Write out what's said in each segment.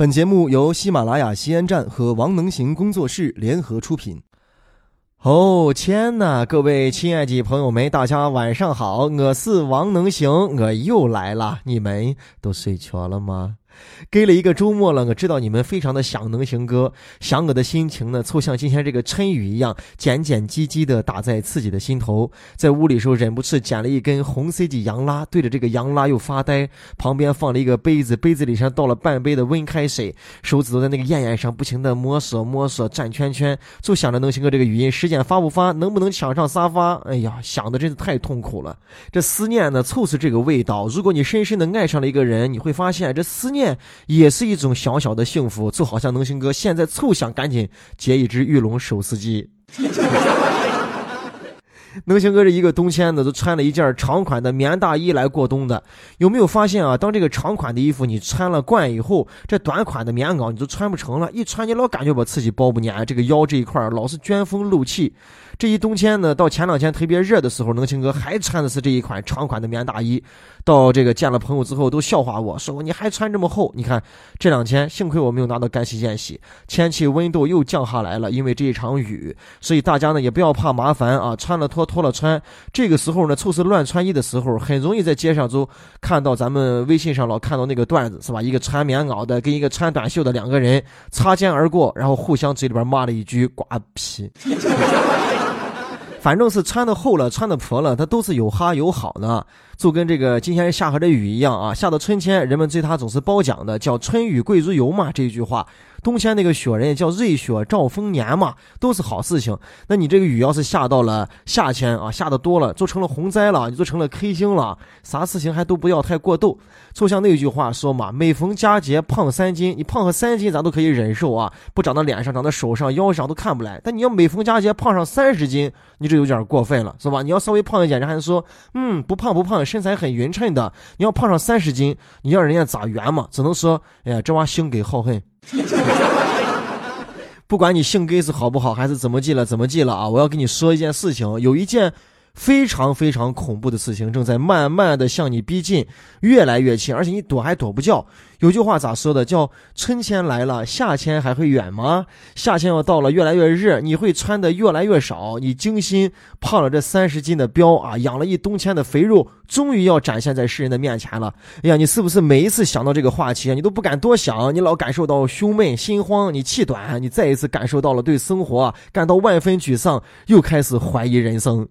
本节目由喜马拉雅西安站和王能行工作室联合出品。哦天呐，各位亲爱的朋友们，大家晚上好，我是王能行，我又来了，你们都睡着了吗？给了一个周末了，我知道你们非常的想能行哥，想我的心情呢，就像今天这个春雨一样，简简唧唧的打在自己的心头。在屋里时候忍不住捡了一根红色的洋拉，对着这个洋拉又发呆。旁边放了一个杯子，杯子里上倒了半杯的温开水，手指头在那个燕燕上不停的摸索摸索转圈圈，就想着能行哥这个语音时间发不发，能不能抢上沙发？哎呀，想的真是太痛苦了。这思念呢，就是这个味道。如果你深深的爱上了一个人，你会发现这思念。也是一种小小的幸福，就好像能行哥现在凑想赶紧接一只玉龙手撕鸡。能行哥这一个冬天呢，都穿了一件长款的棉大衣来过冬的。有没有发现啊？当这个长款的衣服你穿了惯以后，这短款的棉袄你都穿不成了。一穿你老感觉把自己包不粘，这个腰这一块老是卷风漏气。这一冬天呢，到前两天特别热的时候，能行哥还穿的是这一款长款的棉大衣。到这个见了朋友之后，都笑话我说：“你还穿这么厚？”你看这两天，幸亏我没有拿到干洗店洗，天气温度又降下来了，因为这一场雨，所以大家呢也不要怕麻烦啊，穿了脱，脱了穿。这个时候呢，就是乱穿衣的时候，很容易在街上就看到咱们微信上老看到那个段子，是吧？一个穿棉袄的跟一个穿短袖的两个人擦肩而过，然后互相嘴里边骂了一句“瓜皮”。反正是穿的厚了，穿的薄了，它都是有哈有好的，就跟这个今天下河的雨一样啊。下到春天，人们对它总是褒奖的，叫“春雨贵如油”嘛，这句话。冬天那个雪人叫瑞雪兆丰年嘛，都是好事情。那你这个雨要是下到了夏天啊，下的多了，就成了洪灾了，你就成了 K 星了。啥事情还都不要太过度。就像那句话说嘛，每逢佳节胖三斤。你胖个三斤咱都可以忍受啊，不长到脸上，长到手上、腰上都看不来。但你要每逢佳节胖上三十斤，你这有点过分了，是吧？你要稍微胖一点，人还说，嗯，不胖不胖，身材很匀称的。你要胖上三十斤，你让人家咋圆嘛？只能说，哎呀，这娃性格好狠。不管你性格是好不好，还是怎么记了怎么记了啊！我要跟你说一件事情，有一件非常非常恐怖的事情正在慢慢的向你逼近，越来越近，而且你躲还躲不掉。有句话咋说的？叫春天来了，夏天还会远吗？夏天要到了，越来越热，你会穿的越来越少。你精心胖了这三十斤的膘啊，养了一冬天的肥肉，终于要展现在世人的面前了。哎呀，你是不是每一次想到这个话题，你都不敢多想？你老感受到胸闷、心慌，你气短，你再一次感受到了对生活感到万分沮丧，又开始怀疑人生。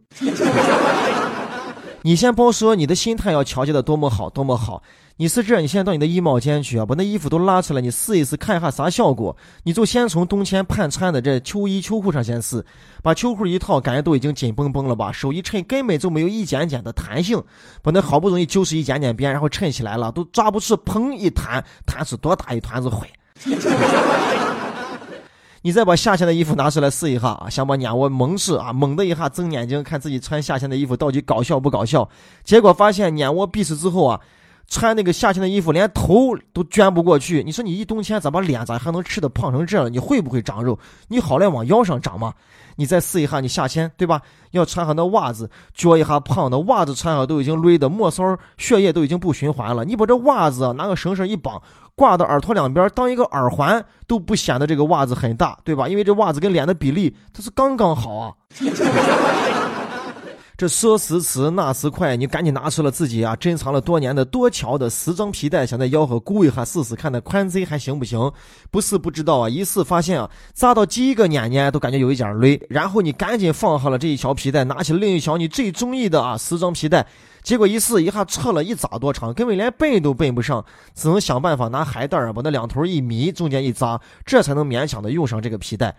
你先甭说你的心态要调节的多么好，多么好。你是这，你现在到你的衣帽间去啊，把那衣服都拉出来，你试一试，看一下啥效果。你就先从冬天盼穿的这秋衣秋裤上先试，把秋裤一套，感觉都已经紧绷绷了吧？手一抻，根本就没有一点点的弹性。把那好不容易揪出一点点边，然后抻起来了，都抓不住，砰一弹，弹出多大一团子灰。你再把夏天的衣服拿出来试一下啊，想把眼窝蒙住啊，猛的一下睁眼睛看自己穿夏天的衣服到底搞笑不搞笑？结果发现眼窝闭死之后啊。穿那个夏天的衣服，连头都卷不过去。你说你一冬天咋把脸咋还能吃的胖成这了？你会不会长肉？你好赖往腰上长吗？你再试一下，你夏天对吧？要穿上那袜子，脚一下胖的袜子穿上都已经勒的末梢血液都已经不循环了。你把这袜子拿个绳绳一绑，挂到耳朵两边当一个耳环，都不显得这个袜子很大，对吧？因为这袜子跟脸的比例它是刚刚好啊。这说时迟，那时快，你赶紧拿出了自己啊珍藏了多年的多条的时装皮带，想在腰后箍一下试试看，那宽贼还行不行？不是不知道啊，一试发现啊，扎到第一个年年都感觉有一点累。然后你赶紧放下了这一条皮带，拿起另一条你最中意的啊时装皮带，结果一试一下测了一扎多长，根本连奔都奔不上，只能想办法拿海带啊把那两头一迷，中间一扎，这才能勉强的用上这个皮带。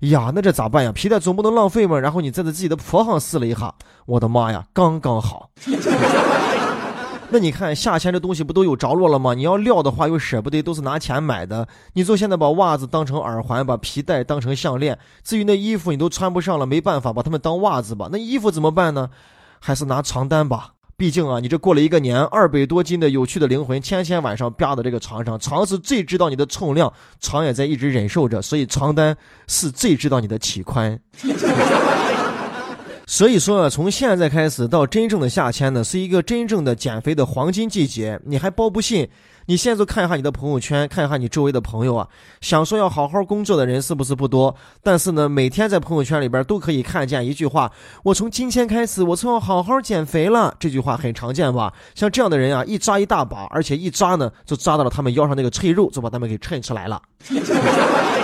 呀，那这咋办呀？皮带总不能浪费嘛。然后你再在自己的坡上试了一下，我的妈呀，刚刚好。那你看夏天这东西不都有着落了吗？你要撂的话又舍不得，都是拿钱买的。你就现在把袜子当成耳环，把皮带当成项链。至于那衣服你都穿不上了，没办法，把它们当袜子吧。那衣服怎么办呢？还是拿床单吧。毕竟啊，你这过了一个年，二百多斤的有趣的灵魂，天天晚上扒的这个床上，床是最知道你的重量，床也在一直忍受着，所以床单是最知道你的体宽。所以说啊，从现在开始到真正的夏天呢，是一个真正的减肥的黄金季节。你还包不信？你现在就看一下你的朋友圈，看一下你周围的朋友啊，想说要好好工作的人是不是不多？但是呢，每天在朋友圈里边都可以看见一句话：“我从今天开始，我从要好好减肥了。”这句话很常见吧？像这样的人啊，一扎一大把，而且一扎呢，就扎到了他们腰上那个脆肉，就把他们给衬出来了。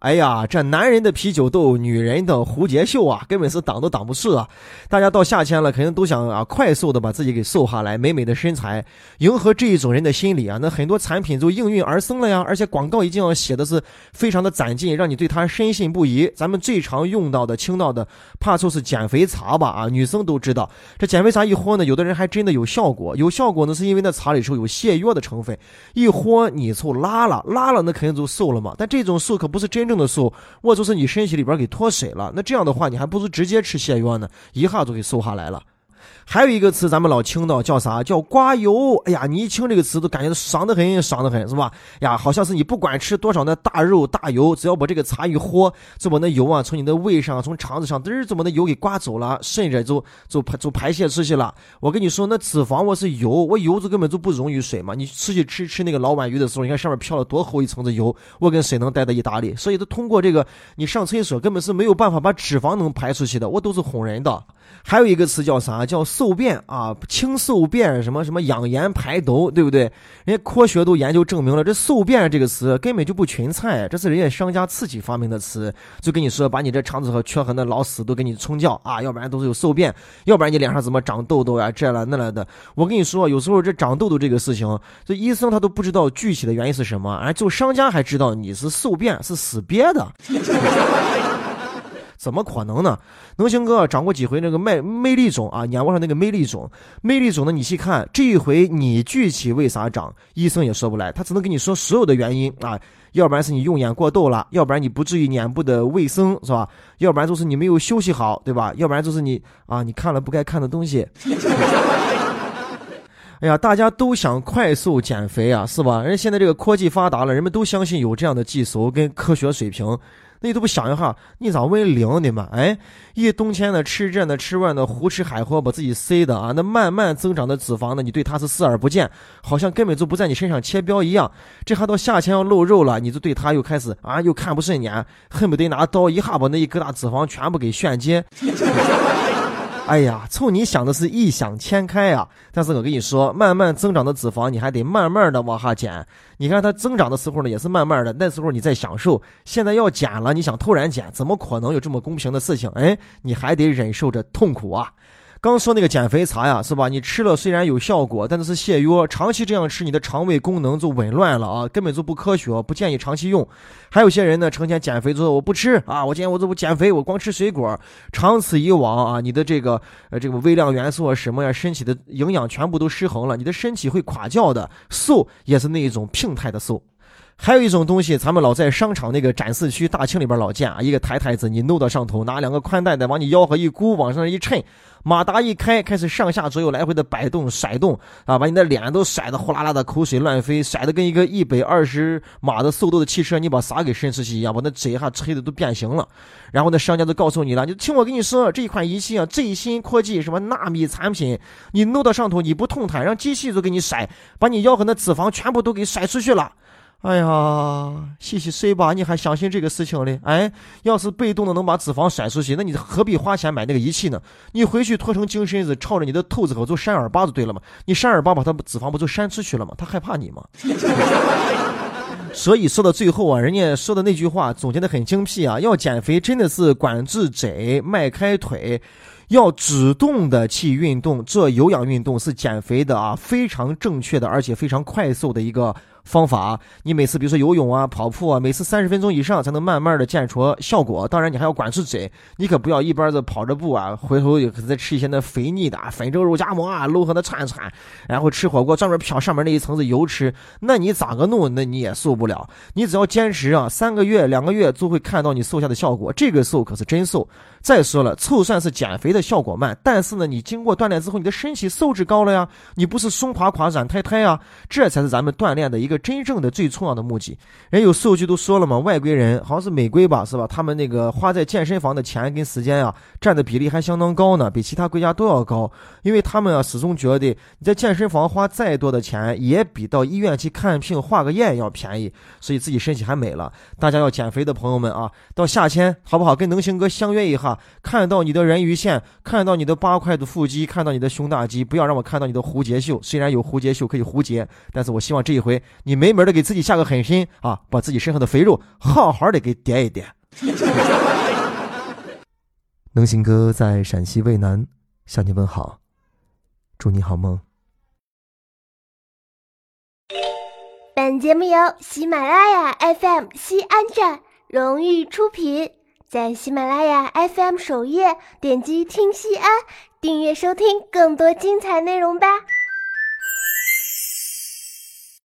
哎呀，这男人的啤酒肚，女人的蝴蝶袖啊，根本是挡都挡不住啊！大家到夏天了，肯定都想啊，快速的把自己给瘦下来，美美的身材，迎合这一种人的心理啊。那很多产品就应运而生了呀，而且广告一定要写的是非常的攒劲，让你对他深信不疑。咱们最常用到的、听到的，怕就是减肥茶吧？啊，女生都知道，这减肥茶一喝呢，有的人还真的有效果。有效果呢，是因为那茶里头有泻药的成分，一喝你就拉了，拉了那肯定就瘦了嘛。但这种瘦可不是真。真正的瘦，我就是你身体里边给脱水了。那这样的话，你还不如直接吃泻药呢，一下就给瘦下来了。还有一个词，咱们老听到叫啥？叫刮油。哎呀，你一听这个词，都感觉爽得很，爽得很，是吧？呀，好像是你不管吃多少那大肉大油，只要把这个茶一喝，就把那油啊从你的胃上、从肠子上，嘚儿就把那油给刮走了，顺着就就排就排泄出去了。我跟你说，那脂肪我是油，我油就根本就不溶于水嘛。你出去吃吃那个老碗鱼的时候，你看上面飘了多厚一层的油，我跟谁能待在一搭里。所以，都通过这个，你上厕所根本是没有办法把脂肪能排出去的，我都是哄人的。还有一个词叫啥？叫瘦便啊，清瘦便，什么什么养颜排毒，对不对？人家科学都研究证明了，这瘦便这个词根本就不群菜，这是人家商家自己发明的词，就跟你说把你这肠子和缺痕的老死都给你冲掉啊，要不然都是有瘦便，要不然你脸上怎么长痘痘呀，这了那了的。我跟你说，有时候这长痘痘这个事情，这医生他都不知道具体的原因是什么，而，就商家还知道你是瘦便是死憋的。怎么可能呢？能行哥长过几回那个麦魅力肿啊，眼窝上那个魅力肿，魅力肿呢？你细看这一回你具体为啥长，医生也说不来，他只能跟你说所有的原因啊，要不然是你用眼过度了，要不然你不注意脸部的卫生是吧？要不然就是你没有休息好，对吧？要不然就是你啊，你看了不该看的东西。哎呀，大家都想快速减肥啊，是吧？人现在这个科技发达了，人们都相信有这样的技术跟科学水平。那你都不想一下，你咋问零的嘛？哎，一冬天的吃这呢吃那的，胡吃海喝把自己塞的啊，那慢慢增长的脂肪呢，你对它是视而不见，好像根本就不在你身上切标一样。这还到夏天要露肉了，你就对它又开始啊，又看不顺眼，恨不得拿刀一下把那一疙瘩脂肪全部给炫接。哎呀，冲你想的是异想天开啊！但是我跟你说，慢慢增长的脂肪，你还得慢慢的往下减。你看它增长的时候呢，也是慢慢的，那时候你在享受。现在要减了，你想突然减，怎么可能有这么公平的事情？哎，你还得忍受着痛苦啊！刚说那个减肥茶呀，是吧？你吃了虽然有效果，但是泻药，长期这样吃，你的肠胃功能就紊乱了啊，根本就不科学，不建议长期用。还有些人呢，成天减肥之后我不吃啊，我今天我这不减肥，我光吃水果，长此以往啊，你的这个呃这个微量元素啊什么呀，身体的营养全部都失衡了，你的身体会垮掉的。瘦也是那一种病态的瘦。还有一种东西，咱们老在商场那个展示区大厅里边老见啊，一个台台子，你弄到上头，拿两个宽带的往你腰和一箍，往上一抻，马达一开，开始上下左右来回的摆动甩动啊，把你的脸都甩得呼啦啦的口水乱飞，甩得跟一个一百二十码的速度的汽车，你把啥给伸出去一样，把那嘴一下吹的都变形了。然后那商家都告诉你了，你听我跟你说，这一款仪器啊，最新科技，什么纳米产品，你弄到上头你不痛快，让机器就给你甩，把你腰和那脂肪全部都给甩出去了。哎呀，洗洗睡吧，你还相信这个事情嘞？哎，要是被动的能把脂肪甩出去，那你何必花钱买那个仪器呢？你回去脱成精身子，朝着你的兔子口就扇耳巴就对了嘛。你扇耳巴，把它脂肪不就扇出去了吗？他害怕你吗？所以说到最后啊，人家说的那句话总结的很精辟啊，要减肥真的是管住嘴，迈开腿。要主动的去运动，做有氧运动是减肥的啊，非常正确的，而且非常快速的一个方法。你每次比如说游泳啊、跑步啊，每次三十分钟以上才能慢慢的见出效果。当然，你还要管住嘴，你可不要一边子跑着步啊，回头又再吃一些那肥腻的粉蒸肉夹馍啊、卤和那串串，然后吃火锅专门飘上面那一层子油吃，那你咋个弄，那你也瘦不了。你只要坚持啊，三个月、两个月就会看到你瘦下的效果。这个瘦可是真瘦。再说了，就算是减肥的效果慢，但是呢，你经过锻炼之后，你的身体素质高了呀，你不是松垮垮、软塌塌呀，这才是咱们锻炼的一个。真正的最重要的目的。人有数据都说了嘛，外国人好像是美规吧，是吧？他们那个花在健身房的钱跟时间啊，占的比例还相当高呢，比其他国家都要高。因为他们啊，始终觉得你在健身房花再多的钱，也比到医院去看病化个验要便宜，所以自己身体还美了。大家要减肥的朋友们啊，到夏天好不好？跟能行哥相约一下，看到你的人鱼线，看到你的八块的腹肌，看到你的胸大肌，不要让我看到你的蝴蝶袖。虽然有蝴蝶袖可以蝴蝶，但是我希望这一回你没门的给自己下个狠心啊，把自己身上的肥肉好好的给点一点。能行哥在陕西渭南向你问好，祝你好梦。本节目由喜马拉雅 FM 西安站荣誉出品，在喜马拉雅 FM 首页点击听西安，订阅收听更多精彩内容吧。